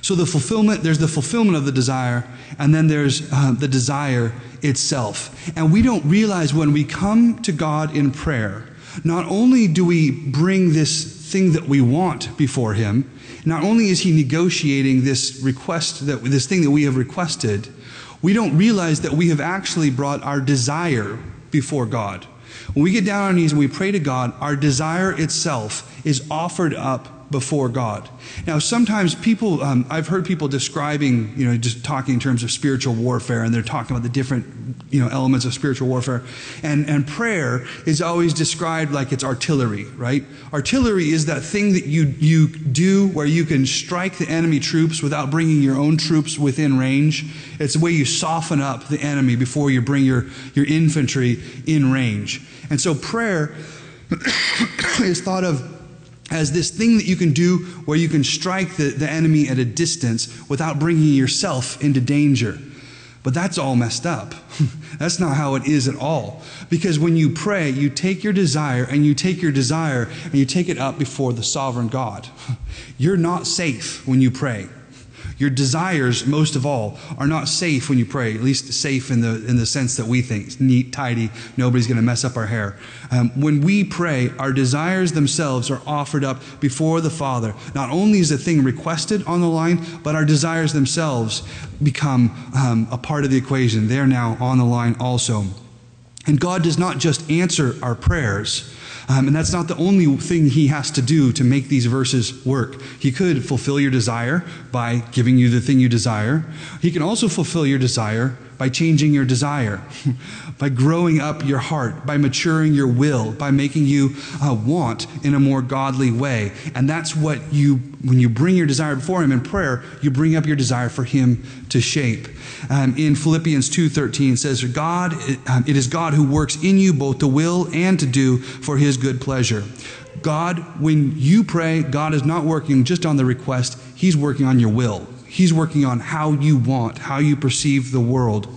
So the fulfillment, there's the fulfillment of the desire, and then there's uh, the desire itself. And we don't realize when we come to God in prayer, not only do we bring this thing that we want before Him, not only is He negotiating this request, that this thing that we have requested, we don't realize that we have actually brought our desire before God. When we get down on our knees and we pray to God, our desire itself is offered up before God. Now, sometimes people, um, I've heard people describing, you know, just talking in terms of spiritual warfare, and they're talking about the different, you know, elements of spiritual warfare. And, and prayer is always described like it's artillery, right? Artillery is that thing that you, you do where you can strike the enemy troops without bringing your own troops within range. It's the way you soften up the enemy before you bring your, your infantry in range. And so prayer is thought of as this thing that you can do where you can strike the, the enemy at a distance without bringing yourself into danger. But that's all messed up. that's not how it is at all. Because when you pray, you take your desire and you take your desire and you take it up before the sovereign God. You're not safe when you pray. Your desires, most of all, are not safe when you pray, at least safe in the, in the sense that we think. Neat, tidy, nobody's going to mess up our hair. Um, when we pray, our desires themselves are offered up before the Father. Not only is the thing requested on the line, but our desires themselves become um, a part of the equation. They're now on the line also. And God does not just answer our prayers, um, and that's not the only thing he has to do to make these verses work. He could fulfill your desire by giving you the thing you desire. He can also fulfill your desire by changing your desire, by growing up your heart, by maturing your will, by making you uh, want in a more godly way. And that's what you, when you bring your desire before Him in prayer, you bring up your desire for Him to shape. Um, in Philippians 2.13 it says, God, um, it is God who works in you both to will and to do for His good pleasure. God, when you pray, God is not working just on the request, He's working on your will. He's working on how you want, how you perceive the world.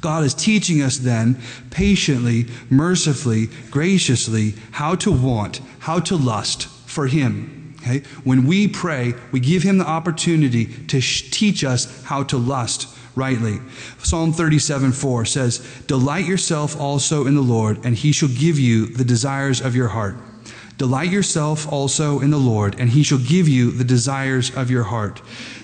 God is teaching us then, patiently, mercifully, graciously, how to want, how to lust for Him. Okay? When we pray, we give Him the opportunity to teach us how to lust rightly. Psalm 37 4 says, Delight yourself also in the Lord, and He shall give you the desires of your heart. Delight yourself also in the Lord, and He shall give you the desires of your heart.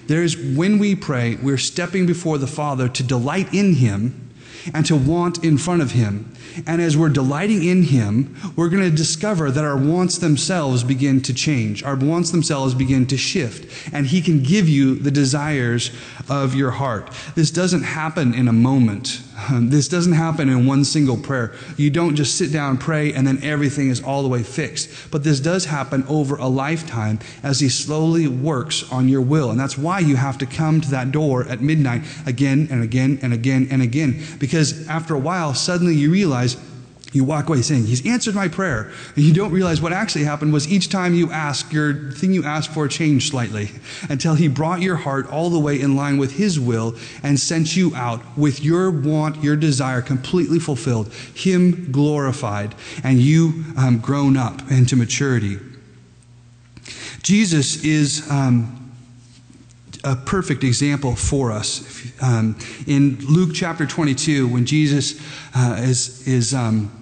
There's when we pray, we're stepping before the Father to delight in Him and to want in front of Him. And as we're delighting in Him, we're going to discover that our wants themselves begin to change. Our wants themselves begin to shift. And He can give you the desires of your heart. This doesn't happen in a moment. This doesn't happen in one single prayer. You don't just sit down pray and then everything is all the way fixed. But this does happen over a lifetime as He slowly works on your will. And that's why you have to come to that door at midnight again and again and again and again. Because after a while, suddenly you realize you walk away saying, He's answered my prayer. And you don't realize what actually happened was each time you ask, your thing you asked for changed slightly until He brought your heart all the way in line with His will and sent you out with your want, your desire completely fulfilled, Him glorified, and you um, grown up into maturity. Jesus is. Um, a perfect example for us. Um, in Luke chapter 22, when Jesus uh, is, is um,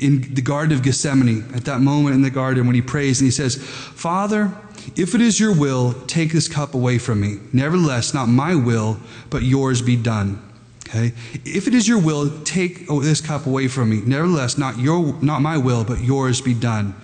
in the Garden of Gethsemane, at that moment in the garden when he prays and he says, Father, if it is your will, take this cup away from me. Nevertheless, not my will, but yours be done. Okay? If it is your will, take this cup away from me. Nevertheless, not your not my will, but yours be done.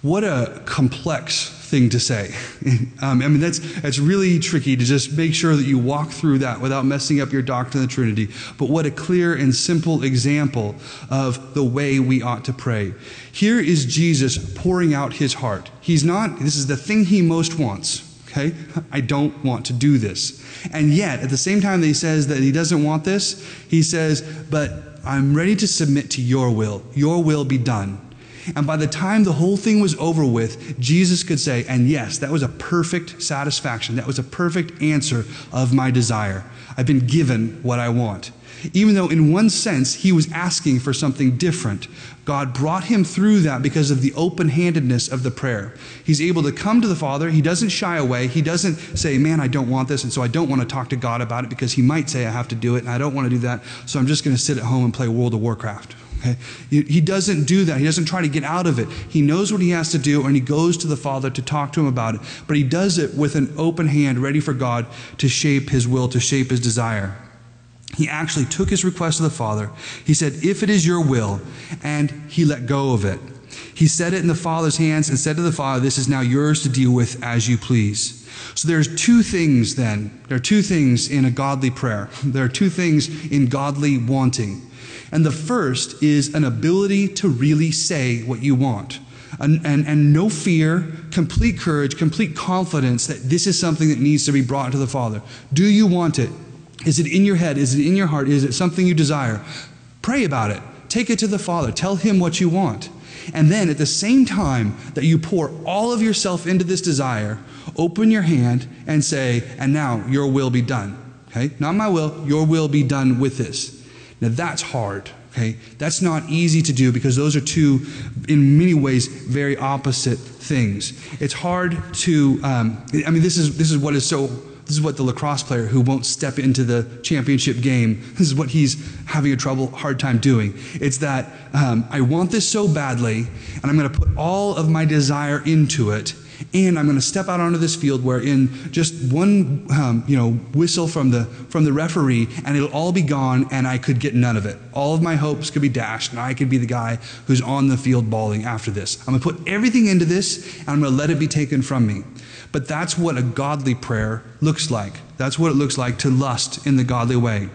What a complex thing to say. Um, I mean, that's, that's really tricky to just make sure that you walk through that without messing up your doctrine of the Trinity. But what a clear and simple example of the way we ought to pray. Here is Jesus pouring out his heart. He's not, this is the thing he most wants. Okay? I don't want to do this. And yet, at the same time that he says that he doesn't want this, he says, But I'm ready to submit to your will. Your will be done. And by the time the whole thing was over with, Jesus could say, And yes, that was a perfect satisfaction. That was a perfect answer of my desire. I've been given what I want. Even though, in one sense, he was asking for something different, God brought him through that because of the open handedness of the prayer. He's able to come to the Father. He doesn't shy away. He doesn't say, Man, I don't want this, and so I don't want to talk to God about it because he might say I have to do it, and I don't want to do that, so I'm just going to sit at home and play World of Warcraft. He doesn't do that. He doesn't try to get out of it. He knows what he has to do, and he goes to the Father to talk to him about it. But he does it with an open hand, ready for God to shape his will, to shape his desire. He actually took his request to the Father. He said, If it is your will, and he let go of it. He set it in the Father's hands and said to the Father, This is now yours to deal with as you please. So there's two things then. There are two things in a godly prayer. There are two things in godly wanting. And the first is an ability to really say what you want. And, and, and, no fear, complete courage, complete confidence that this is something that needs to be brought to the Father. Do you want it? Is it in your head? Is it in your heart? Is it something you desire? Pray about it. Take it to the Father. Tell Him what you want. And then at the same time that you pour all of yourself into this desire, open your hand and say, And now your will be done. Okay? Not my will, your will be done with this. Now that's hard. Okay? That's not easy to do because those are two, in many ways, very opposite things. It's hard to, um, I mean, this is, this is what is so this is what the lacrosse player who won't step into the championship game, this is what he's having a trouble, hard time doing. It's that um, I want this so badly, and I'm going to put all of my desire into it, and I'm going to step out onto this field where in just one um, you know whistle from the from the referee and it'll all be gone and I could get none of it. All of my hopes could be dashed and I could be the guy who's on the field bawling after this. I'm going to put everything into this and I'm going to let it be taken from me. But that's what a godly prayer looks like. That's what it looks like to lust in the godly way.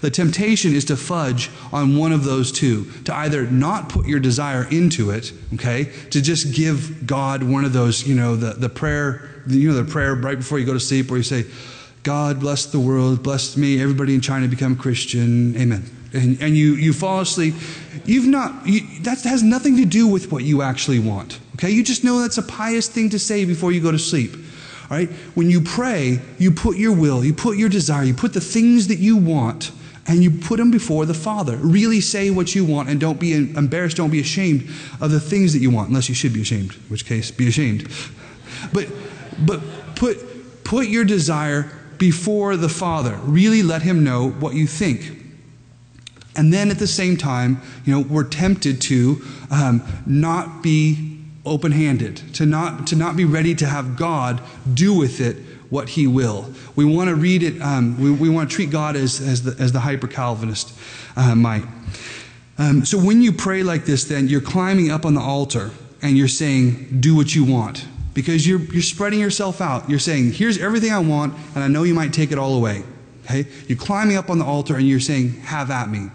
The temptation is to fudge on one of those two, to either not put your desire into it, okay, to just give God one of those, you know, the, the prayer, you know, the prayer right before you go to sleep where you say, God bless the world, bless me, everybody in China become Christian, amen. And, and you, you fall asleep. You've not, you, that has nothing to do with what you actually want. Okay? You just know that's a pious thing to say before you go to sleep. Right? When you pray, you put your will, you put your desire, you put the things that you want, and you put them before the Father. Really say what you want and don't be embarrassed, don't be ashamed of the things that you want, unless you should be ashamed, in which case, be ashamed. But, but put, put your desire before the Father. Really let Him know what you think. And then at the same time, you know, we're tempted to um, not be open handed, to not, to not be ready to have God do with it what he will. We want to read it, um, we, we want to treat God as, as the, as the hyper Calvinist uh, might. Um, so when you pray like this, then you're climbing up on the altar and you're saying, Do what you want. Because you're, you're spreading yourself out. You're saying, Here's everything I want, and I know you might take it all away. Okay? You're climbing up on the altar and you're saying, Have at me.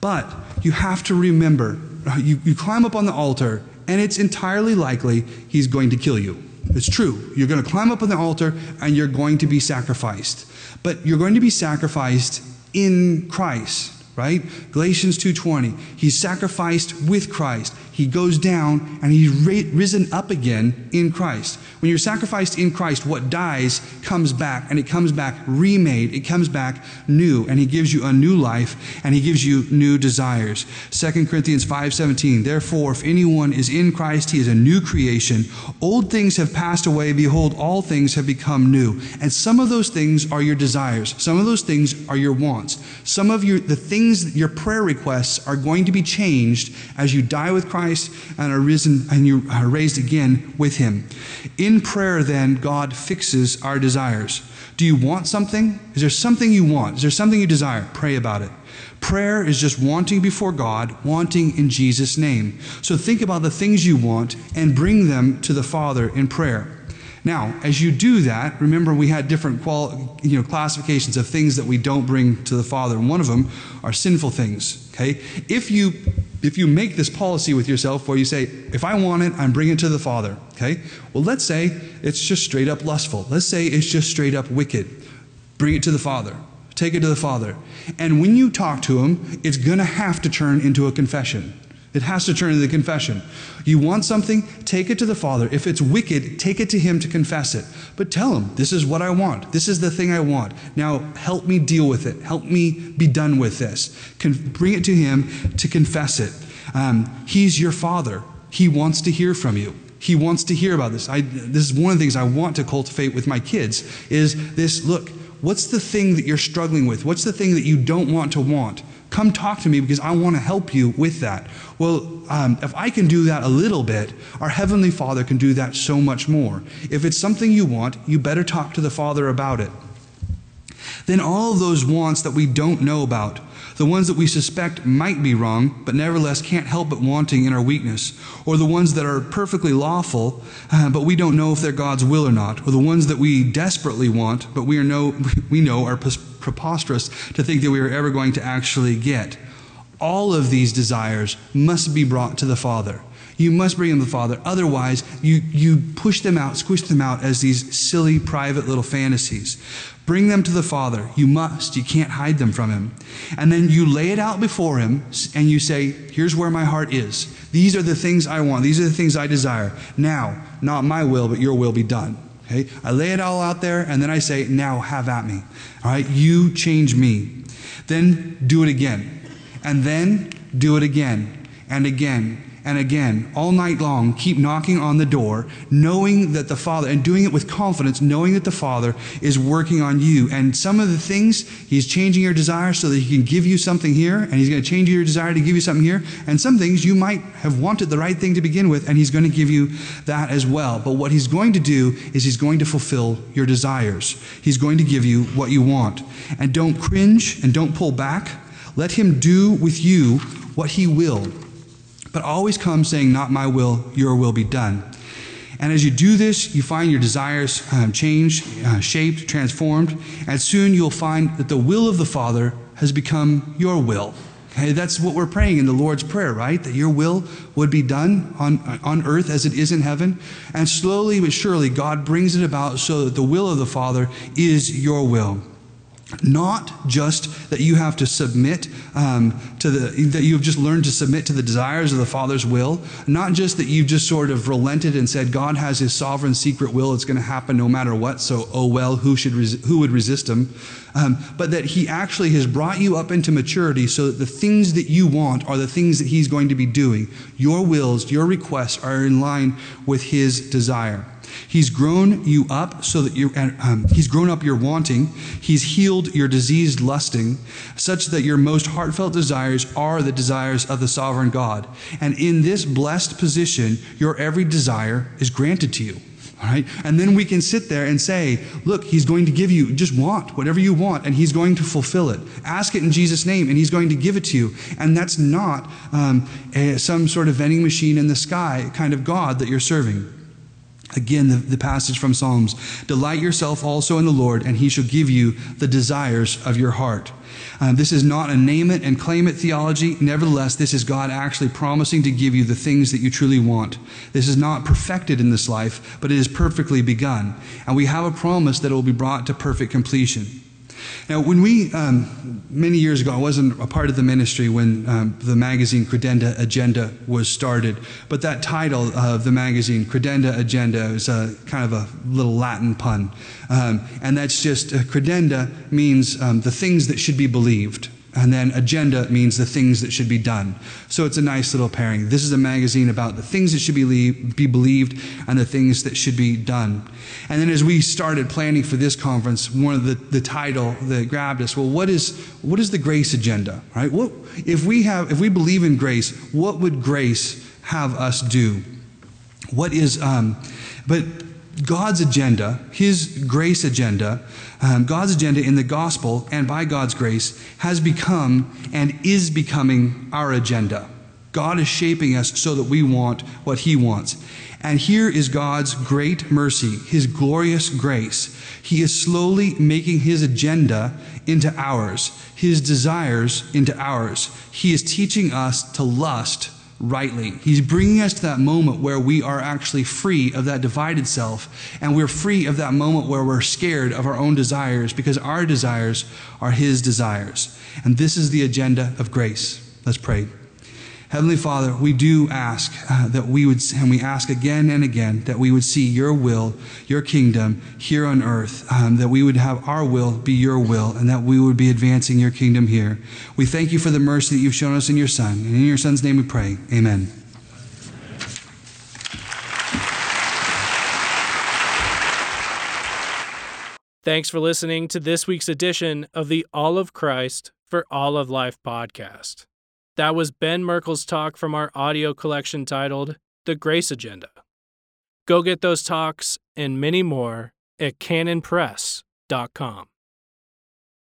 But you have to remember, you, you climb up on the altar and it's entirely likely he's going to kill you. It's true. You're going to climb up on the altar and you're going to be sacrificed. But you're going to be sacrificed in Christ right? Galatians 2:20. He's sacrificed with Christ. He goes down and he's risen up again in Christ. When you're sacrificed in Christ, what dies comes back and it comes back remade. It comes back new and he gives you a new life and he gives you new desires. 2 Corinthians 5:17. Therefore, if anyone is in Christ, he is a new creation. Old things have passed away, behold all things have become new. And some of those things are your desires. Some of those things are your wants. Some of your the things things, your prayer requests are going to be changed as you die with Christ and are risen and you are raised again with him. In prayer, then, God fixes our desires. Do you want something? Is there something you want? Is there something you desire? Pray about it. Prayer is just wanting before God, wanting in Jesus' name. So think about the things you want and bring them to the Father in prayer. Now, as you do that, remember we had different qual- you know, classifications of things that we don't bring to the Father, and one of them are sinful things. Okay, if you if you make this policy with yourself where you say, if I want it, I'm bringing it to the Father, okay? Well, let's say it's just straight up lustful. Let's say it's just straight up wicked. Bring it to the Father. Take it to the Father. And when you talk to Him, it's going to have to turn into a confession. It has to turn into the confession. You want something, take it to the Father. If it's wicked, take it to Him to confess it. But tell Him, this is what I want. This is the thing I want. Now help me deal with it. Help me be done with this. Con- bring it to Him to confess it. Um, he's your Father. He wants to hear from you. He wants to hear about this. I, this is one of the things I want to cultivate with my kids is this, look, what's the thing that you're struggling with? What's the thing that you don't want to want? Come talk to me because I want to help you with that. Well, um, if I can do that a little bit, our Heavenly Father can do that so much more. If it's something you want, you better talk to the Father about it. Then all of those wants that we don't know about, the ones that we suspect might be wrong, but nevertheless can't help but wanting in our weakness, or the ones that are perfectly lawful, uh, but we don't know if they're God's will or not, or the ones that we desperately want, but we, are know, we know are preposterous to think that we are ever going to actually get. All of these desires must be brought to the Father. You must bring them to the Father. Otherwise, you, you push them out, squish them out as these silly, private little fantasies. Bring them to the Father. You must. You can't hide them from Him. And then you lay it out before Him and you say, Here's where my heart is. These are the things I want. These are the things I desire. Now, not my will, but your will be done. Okay? I lay it all out there and then I say, Now have at me. All right? You change me. Then do it again. And then do it again and again and again, all night long, keep knocking on the door, knowing that the Father, and doing it with confidence, knowing that the Father is working on you. And some of the things, He's changing your desire so that He can give you something here, and He's going to change your desire to give you something here. And some things you might have wanted the right thing to begin with, and He's going to give you that as well. But what He's going to do is He's going to fulfill your desires. He's going to give you what you want. And don't cringe and don't pull back. Let Him do with you what He will but always come saying, Not my will, your will be done. And as you do this, you find your desires um, changed, uh, shaped, transformed, and soon you'll find that the will of the Father has become your will. Okay, that's what we're praying in the Lord's Prayer, right? That your will would be done on, on earth as it is in heaven. And slowly but surely, God brings it about so that the will of the Father is your will. Not just that you have to submit um, to the, that you've just learned to submit to the desires of the Father's will. Not just that you've just sort of relented and said, God has his sovereign secret will, it's going to happen no matter what, so oh well, who, should res- who would resist him? Um, but that he actually has brought you up into maturity so that the things that you want are the things that he's going to be doing. Your wills, your requests are in line with his desire. He's grown you up so that you, um, he's grown up your wanting. He's healed your diseased lusting, such that your most heartfelt desires are the desires of the sovereign God. And in this blessed position, your every desire is granted to you. All right? And then we can sit there and say, look, he's going to give you, just want whatever you want, and he's going to fulfill it. Ask it in Jesus' name, and he's going to give it to you. And that's not um, a, some sort of vending machine in the sky kind of God that you're serving. Again, the, the, passage from Psalms Delight yourself also in the Lord, and he shall give you the desires of your heart. Uh, this is not a name it and claim it theology. Nevertheless, this is God actually promising to give you the things that you truly want. This is not perfected in this life, but it is perfectly begun. And we have a promise that it will be brought to perfect completion. Now, when we, um, many years ago, I wasn't a part of the ministry when um, the magazine Credenda Agenda was started, but that title of the magazine, Credenda Agenda, is a kind of a little Latin pun. Um, and that's just, uh, credenda means um, the things that should be believed. And then agenda means the things that should be done. So it's a nice little pairing. This is a magazine about the things that should be, be believed and the things that should be done. And then as we started planning for this conference, one of the, the title that grabbed us, well, what is, what is the grace agenda, right? What, if we have, if we believe in grace, what would grace have us do? What is, um, but God's agenda, His grace agenda, um, God's agenda in the gospel and by God's grace has become and is becoming our agenda. God is shaping us so that we want what He wants. And here is God's great mercy, His glorious grace. He is slowly making His agenda into ours, His desires into ours. He is teaching us to lust rightly. He's bringing us to that moment where we are actually free of that divided self, and we're free of that moment where we're scared of our own desires because our desires are His desires. And this is the agenda of grace. Let's pray. Heavenly Father, we do ask uh, that we would, and we ask again and again, that we would see your will, your kingdom here on earth, um, that we would have our will be your will, and that we would be advancing your kingdom here. We thank you for the mercy that you've shown us in your Son. And in your Son's name we pray. Amen. Thanks for listening to this week's edition of the All of Christ for All of Life podcast. That was Ben Merkle's talk from our audio collection titled The Grace Agenda. Go get those talks and many more at canonpress.com.